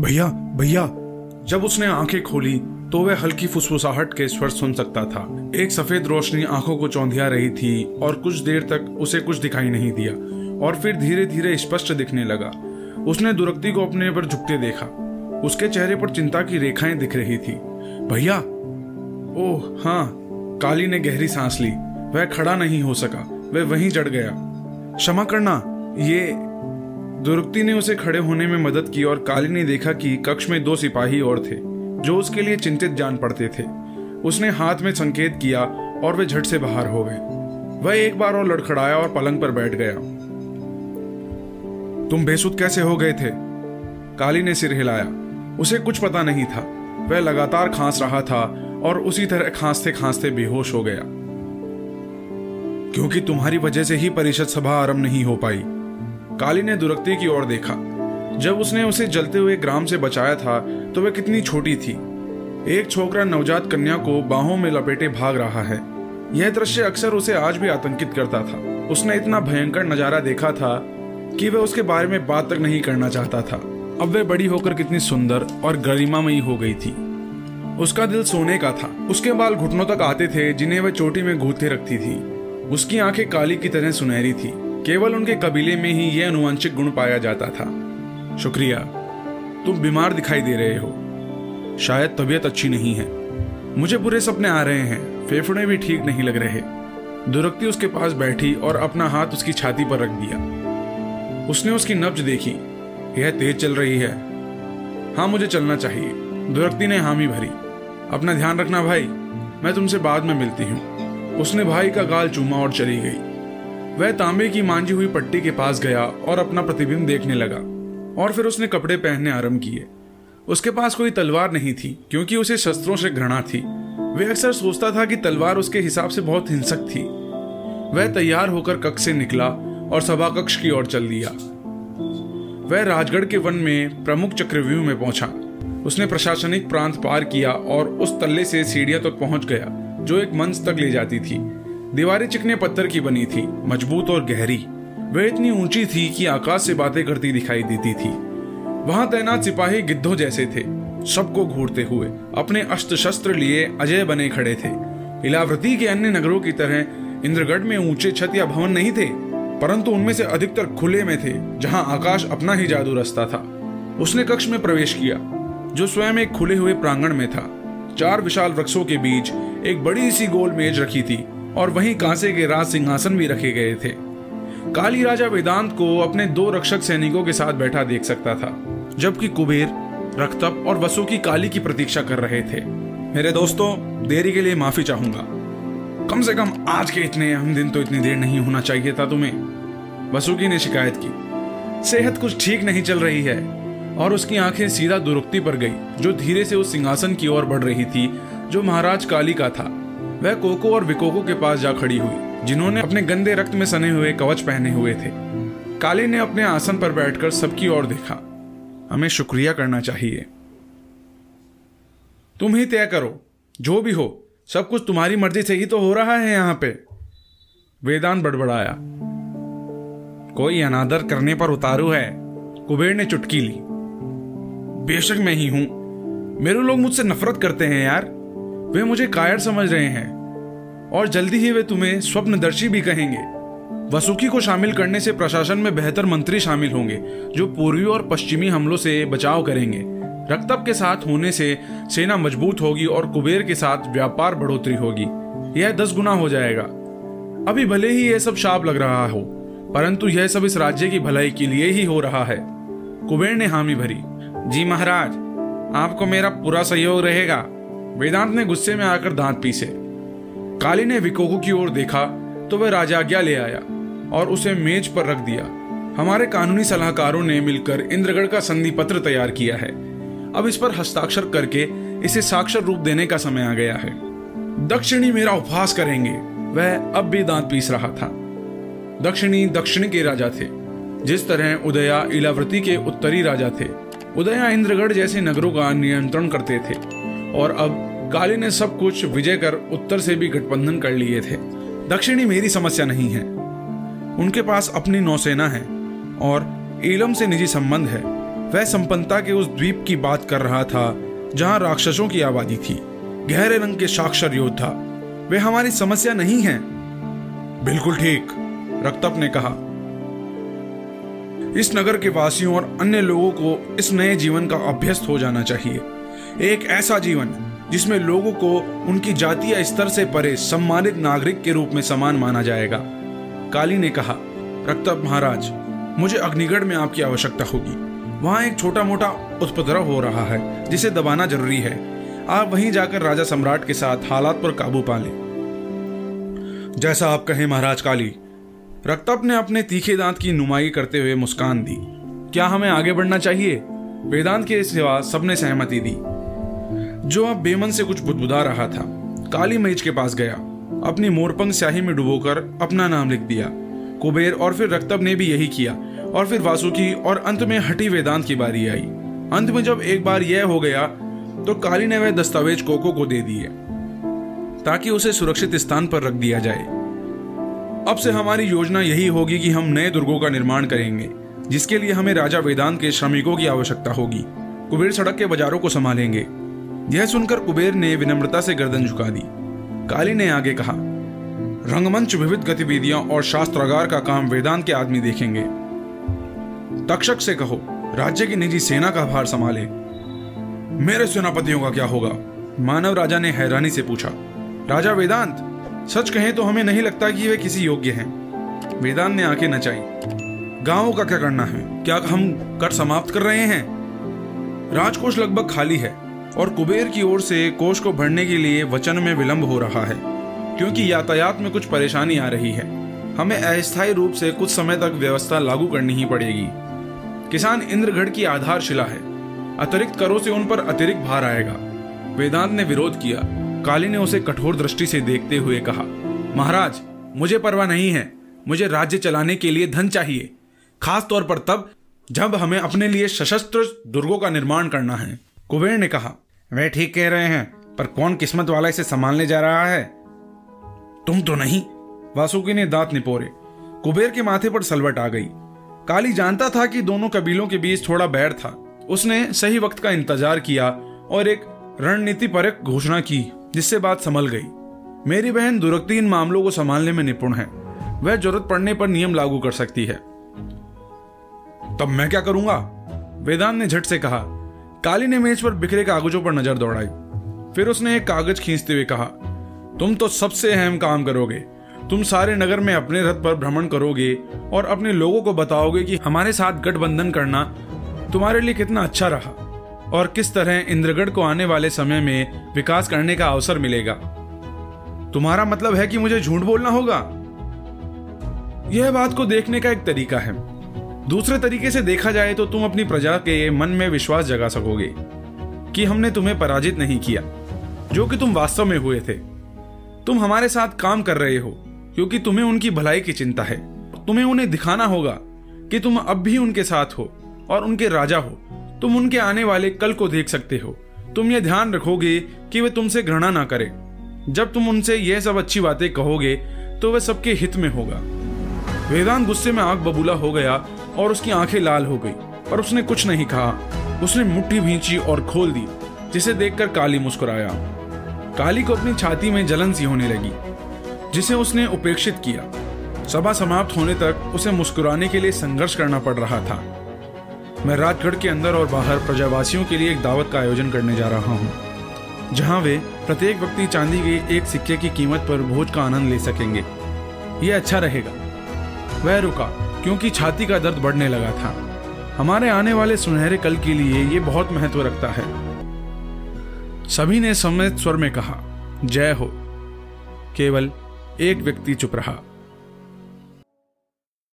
भैया भैया, जब उसने आँखें खोली तो वह हल्की फुसफुसाहट के स्वर सुन सकता था। एक सफ़ेद रोशनी आँखों को चौंधिया रही थी और कुछ देर तक उसे कुछ दिखाई नहीं दिया, और फिर धीरे धीरे स्पष्ट दिखने लगा। उसने दुरक्ति को अपने पर झुकते देखा। उसके चेहरे पर चिंता की रेखाएँ दिख रही थी। भैया, ओह हाँ काली ने गहरी सांस ली। वह खड़ा नहीं हो सका, वह वहीं जड़ गया। क्षमा करना, ये दुरुक्ति ने उसे खड़े होने में मदद की और काली ने देखा कि कक्ष में दो सिपाही और थे, जो उसके लिए चिंतित जान पड़ते थे। उसने हाथ में संकेत किया और वे झट से बाहर हो गए। वह एक बार और लड़खड़ाया और पलंग पर बैठ गया। तुम बेसुध कैसे हो गए थे? काली ने सिर हिलाया। उसे कुछ पता नहीं था। वह लगातार खांस रहा था और उसी तरह खांसते खांसते बेहोश हो गया। क्योंकि तुम्हारी वजह से ही परिषद सभा आरंभ नहीं हो पाई। काली ने दुरक्ति की ओर देखा। जब उसने उसे जलते हुए ग्राम से बचाया था तो वह कितनी छोटी थी। एक छोकरा नवजात कन्या को बाहों में लपेटे भाग रहा है। यह दृश्य अक्सर उसे आज भी आतंकित करता था। उसने इतना भयंकर नज़ारा देखा था कि वह उसके बारे में बात तक नहीं करना चाहता था। अब वह बड़ी होकर कितनी सुंदर और गरिमामयी हो गई थी। उसका दिल सोने का था। उसके बाल घुटनों तक आते थे जिन्हें वह चोटी में घूते रखती थी। उसकी आँखें काली की तरह सुनहरी थी। केवल उनके कबीले में ही यह अनुवांशिक गुण पाया जाता था। शुक्रिया, तुम बीमार दिखाई दे रहे हो। शायद तबीयत अच्छी नहीं है। मुझे बुरे सपने आ रहे हैं, फेफड़े भी ठीक नहीं लग रहे। दुरक्ति उसके पास बैठी और अपना हाथ उसकी छाती पर रख दिया। उसने उसकी नब्ज देखी, यह तेज चल रही है। हाँ मुझे चलना चाहिए। दुरक्ति ने हामी भरी। अपना ध्यान रखना भाई, मैं तुमसे बाद में मिलती हूँ। उसने भाई का गाल चूमा और चली गई। वह तांबे की मांझी हुई पट्टी के पास गया और अपना प्रतिबिंब देखने लगा, और फिर उसने कपड़े पहनने आरंभ किए। उसके पास कोई तलवार नहीं थी, क्योंकि उसे शस्त्रों से घृणा थी। वह अक्सर सोचता था कि तलवार उसके हिसाब से बहुत हिंसक थी। वह तैयार होकर कक्ष से निकला और सभा कक्ष की ओर चल दिया। वह राजगढ़ के वन में प्रमुख चक्रव्यूह में पहुँचा। उसने प्रशासनिक प्रांत पार किया और उस तल्ले से सीढ़िया तक तो पहुँच गया, जो एक मंच तक ले जाती थी। दीवारें चिकने पत्थर की बनी थी, मज़बूत और गहरी। वह इतनी ऊँची थी कि आकाश से बातें करती दिखाई देती थी। वहाँ तैनात सिपाही गिद्धों जैसे थे, सबको घूरते हुए, अपने अस्त्र शस्त्र लिए अजय बने खड़े थे। इलावृति के अन्य नगरों की तरह, इंद्रगढ़ में ऊँचे छत या भवन नहीं थे, परंतु उनमें से अधिकतर खुले में थे, जहाँ आकाश अपना ही जादू रस्ता था। उसने कक्ष में प्रवेश किया, जो स्वयं एक खुले हुए प्रांगण में था। चार विशाल वृक्षों के बीच एक बड़ी सी गोल मेज रखी थी और वहीं कांसे के राज सिंहासन भी रखे गए थे। काली राजा वेदांत को अपने दो रक्षक सैनिकों के साथ बैठा देख सकता था, जबकि कुबेर, रक्तप और वसु की काली की प्रतीक्षा कर रहे थे। मेरे दोस्तों, देरी के लिए माफ़ी चाहूँगा। कम से कम आज के इतने अहम दिन तो इतनी देर नहीं होना चाहिए था तुम्हें। वसुकी ने शिकायत की। सेहत कुछ ठीक नहीं चल रही है, और उसकी आँखें सीधा दुरुक्ति पर गई, जो धीरे से उस सिंहासन की ओर बढ़ रही थी, जो महाराज काली का था। वह कोको और विकोको के पास जा खड़ी हुई, जिन्होंने अपने गंदे रक्त में सने हुए कवच पहने हुए थे। काली ने अपने आसन पर बैठकर सबकी ओर देखा। हमें शुक्रिया करना चाहिए। तुम ही तय करो। जो भी हो, सब कुछ तुम्हारी मर्ज़ी से ही तो हो रहा है यहाँ पे। वेदांत बड़बड़ाया। कोई अनादर करने पर उतारू है। कुबेर ने चुटकी ली। बेशक मैं ही हूँ। मेरे लोग मुझसे नफरत करते हैं यार। वे मुझे कायर समझ रहे हैं, और जल्दी ही वे तुम्हें स्वप्नदर्शी भी कहेंगे। वसुकी को शामिल करने से प्रशासन में बेहतर मंत्री शामिल होंगे, जो पूर्वी और पश्चिमी हमलों से बचाव करेंगे। रक्तब के साथ होने से सेना मज़बूत होगी और कुबेर के साथ व्यापार बढ़ोतरी होगी। यह दस गुना हो जाएगा। अभी भले ही यह सब शाप लग रहा हो, परंतु यह सब इस राज्य की भलाई के लिए ही हो रहा है। कुबेर ने हामी भरी, जी महाराज, आपको मेरा पूरा सहयोग रहेगा। वेदांत ने गुस्से में आकर दांत पीसे। काली ने विकोको की ओर देखा तो वह राजाज्ञा ले आया और उसे मेज पर रख दिया। हमारे कानूनी सलाहकारों ने मिलकर इंद्रगढ़ का संधि पत्र तैयार किया है। अब इस पर हस्ताक्षर करके इसे साक्षर रूप देने का समय आ गया है। दक्षिणी मेरा उपहास करेंगे, वह अब भी दांत पीस रहा था। दक्षिणी दक्षिण के राजा थे। जिस तरह उदया इलावृति के उत्तरी राजा थे, उदया इंद्रगढ़ जैसे नगरों का नियंत्रण करते थे। और अब काली ने सब कुछ विजय कर उत्तर से भी गठबंधन कर लिए थे। दक्षिणी मेरी समस्या नहीं है। उनके पास अपनी नौसेना है और ईलम से निजी संबंध है। वह संपन्नता के उस द्वीप की बात कर रहा था, जहाँ राक्षसों की आबादी थी। गहरे रंग के साक्षर योद्धा। वे हमारी समस्या नहीं है। बिल्कुल ठीक, रक्तप ने कहा। इस नगर के वासियों और अन्य लोगों को इस नए जीवन का अभ्यस्त हो जाना चाहिए। एक ऐसा जीवन जिसमें लोगों को उनकी जातीय स्तर से परे सम्मानित नागरिक के रूप में समान माना जाएगा। काली ने कहा, रक्तप महाराज, मुझे अग्निगढ़ में आपकी आवश्यकता होगी। वहाँ एक छोटा मोटा उत्पद्रव हो रहा है, जिसे दबाना ज़रूरी है। आप वहीं जाकर राजा सम्राट के साथ हालात पर काबू पा लें। जैसा आप कहें महाराज काली। रक्तप ने अपने तीखे दांत की नुमाई करते हुए मुस्कान दी। क्या हमें आगे बढ़ना चाहिए? वेदांत के सिवा सबने सहमति दी। जो अब बेमन से कुछ बुदबुदा रहा था, काली मेज के पास गया, अपनी मोरपंग स्याही में डुबोकर अपना नाम लिख दिया। कुबेर और फिर रक्तब ने भी यही किया, और फिर वासुकी और अंत में हटी वेदांत की बारी आई। अंत में जब एक बार यह हो गया तो काली ने वह दस्तावेज़ कोको को दे दिए, ताकि उसे सुरक्षित स्थान पर रख दिया जाए। अब से हमारी योजना यही होगी कि हम नए दुर्गों का निर्माण करेंगे, जिसके लिए हमें राजा वेदांत के श्रमिकों की आवश्यकता होगी। कुबेर सड़क के बाजारों को संभालेंगे। यह सुनकर कुबेर ने विनम्रता से गर्दन झुका दी। काली ने आगे कहा, रंगमंच विविध गतिविधियाँ और शास्त्रागार का काम वेदांत के आदमी देखेंगे। तक्षक से कहो, राज्य की निजी सेना का भार संभाले। मेरे सेनापतियों का क्या होगा? मानव राजा ने हैरानी से पूछा, राजा वेदांत, सच कहें तो हमें नहीं लगता कि वे किसी योग्य हैं? वेदांत ने आँखें नचाई, गाँवों का क्या करना है? क्या हम कर समाप्त कर रहे हैं? राजकोष लगभग खाली है। और कुबेर की ओर से कोष को भरने के लिए वचन में विलंब हो रहा है, क्योंकि यातायात में कुछ परेशानी आ रही है। हमें अस्थायी रूप से कुछ समय तक व्यवस्था लागू करनी ही पड़ेगी। किसान इंद्रगढ़ की आधारशिला है। अतिरिक्त करों से उन पर अतिरिक्त भार आएगा। वेदांत ने विरोध किया। काली ने उसे कठोर दृष्टि से देखते हुए कहा, महाराज, मुझे परवाह नहीं है। मुझे राज्य चलाने के लिए धन चाहिए। खास तौर पर तब जब हमें अपने लिए सशस्त्र दुर्गों का निर्माण करना है। कुबेर ने कहा वे ठीक कह रहे हैं, पर कौन किस्मत वाला इसे संभालने जा रहा है? तुम तो नहीं। वासुकी ने दांत निपोरे। कुबेर के माथे पर सलवट आ गई। काली जानता था कि दोनों कबीलों के बीच थोड़ा बैर था। उसने सही वक्त का इंतज़ार किया और एक रणनीति परक घोषणा की, जिससे बात संभल गई। मेरी बहन दुरक्ति इन मामलों को संभालने में निपुण है। वह ज़रूरत पड़ने पर नियम लागू कर सकती है। तब मैं क्या करूँगा? वेदांत ने झट से कहा। काली ने मेज पर बिखरे कागजों पर नज़र दौड़ाई। फिर उसने एक कागज़ खींचते हुए कहा, तुम तो सबसे अहम काम करोगे। तुम सारे नगर में अपने रथ पर भ्रमण करोगे और अपने लोगों को बताओगे कि हमारे साथ गठबंधन करना तुम्हारे लिए कितना अच्छा रहा और किस तरह इंद्रगढ़ को आने वाले समय में विकास करने का अवसर मिलेगा। तुम्हारा मतलब है कि मुझे झूठ बोलना होगा? यह बात को देखने का एक तरीका है। दूसरे तरीके से देखा जाए तो तुम अपनी प्रजा के मन में विश्वास जगा सकोगे कि हमने तुम्हें पराजित नहीं किया, जो कि तुम वास्तव में हुए थे। तुम हमारे साथ काम कर रहे हो, क्योंकि तुम्हें उनकी भलाई की चिंता है। तुम्हें उन्हें दिखाना होगा कि तुम अब भी उनके साथ हो और उनके राजा हो। तुम उनके आने वाले कल को देख सकते हो। तुम ये ध्यान रखोगे कि वे तुमसे घृणा ना करें। जब तुम उनसे यह सब अच्छी बातें कहोगे तो वह सबके हित में होगा। वेदांत गुस्से में आग बबूला हो गया और उसकी आँखें लाल हो गई, पर उसने कुछ नहीं कहा। उसने मुट्ठी भींची और खोल दी, जिसे देखकर काली मुस्कुराया। काली को अपनी छाती में जलन सी होने लगी, जिसे उसने उपेक्षित किया। सभा समाप्त होने तक उसे मुस्कुराने के लिए संघर्ष करना पड़ रहा था। मैं राजगढ़ के अंदर और बाहर प्रजावासियों के लिए एक दावत का आयोजन करने जा रहा हूँ, जहाँ वे प्रत्येक व्यक्ति चांदी के एक सिक्के की कीमत पर भोज का आनंद ले सकेंगे। यह अच्छा रहेगा। वह रुका, क्योंकि छाती का दर्द बढ़ने लगा था। हमारे आने वाले सुनहरे कल के लिए ये बहुत महत्व रखता है। सभी ने समय स्वर में कहा, जय हो। केवल एक व्यक्ति चुप रहा।